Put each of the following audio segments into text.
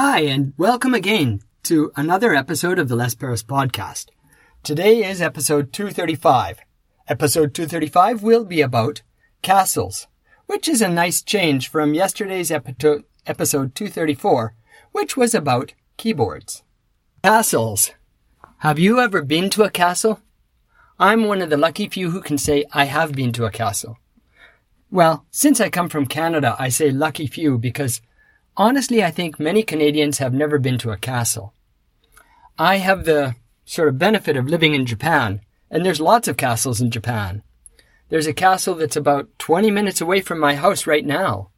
Hi, and welcome again to another episode of the Les Paris podcast. Today is episode 235. Episode 235 will be about castles, which is a nice change from yesterday's episode, episode 234, which was about keyboards. Castles. Have you ever been to a castle? I'm one of the lucky few who can say I have been to a castle. Well, since I come from Canada, I say lucky few because honestly, I think many Canadians have never been to a castle. I have the sort of benefit of living in Japan, and there's lots of castles in Japan. There's a castle that's about 20 minutes away from my house right now,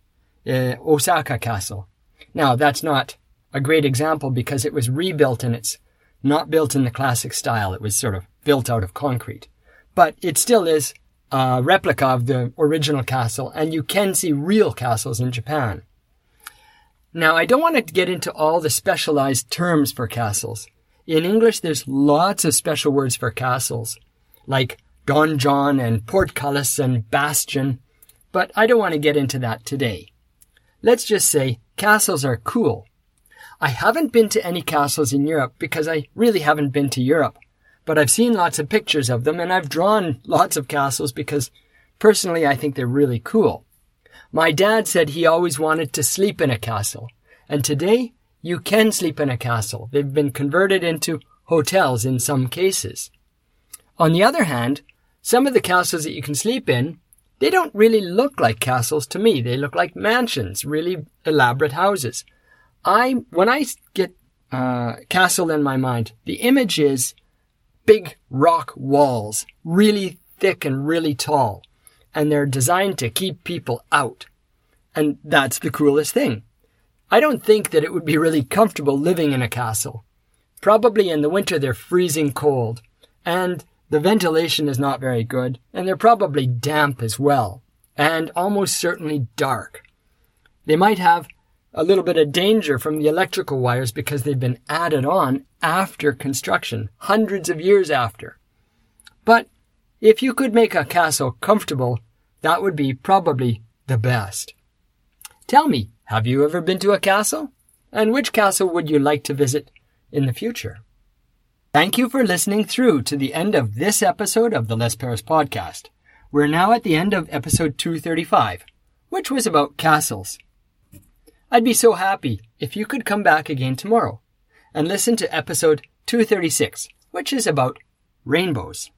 uh, Osaka Castle. Now, that's not a great example because it was rebuilt and it's not built in the classic style. It was sort of built out of concrete. But it still is a replica of the original castle, and you can see real castles in Japan. Now, I don't want to get into all the specialized terms for castles. In English, there's lots of special words for castles, like donjon and portcullis and bastion, but I don't want to get into that today. Let's just say castles are cool. I haven't been to any castles in Europe because I really haven't been to Europe, but I've seen lots of pictures of them and I've drawn lots of castles because personally I think they're really cool. My dad said he always wanted to sleep in a castle, and today you can sleep in a castle. They've been converted into hotels in some cases. On the other hand, some of the castles that you can sleep in, they don't really look like castles to me. They look like mansions, really elaborate houses. I, when I get uh, castle in my mind, the image is big rock walls, really thick and really tall, and they're designed to keep people out. And that's the coolest thing. I don't think that it would be really comfortable living in a castle. Probably in the winter they're freezing cold, and the ventilation is not very good, and they're probably damp as well, and almost certainly dark. They might have a little bit of danger from the electrical wires because they've been added on after construction, hundreds of years after. But if you could make a castle comfortable, that would be probably the best. Tell me, have you ever been to a castle? And which castle would you like to visit in the future? Thank you for listening through to the end of this episode of the Les Paris podcast. We're now at the end of episode 235, which was about castles. I'd be so happy if you could come back again tomorrow and listen to episode 236, which is about rainbows.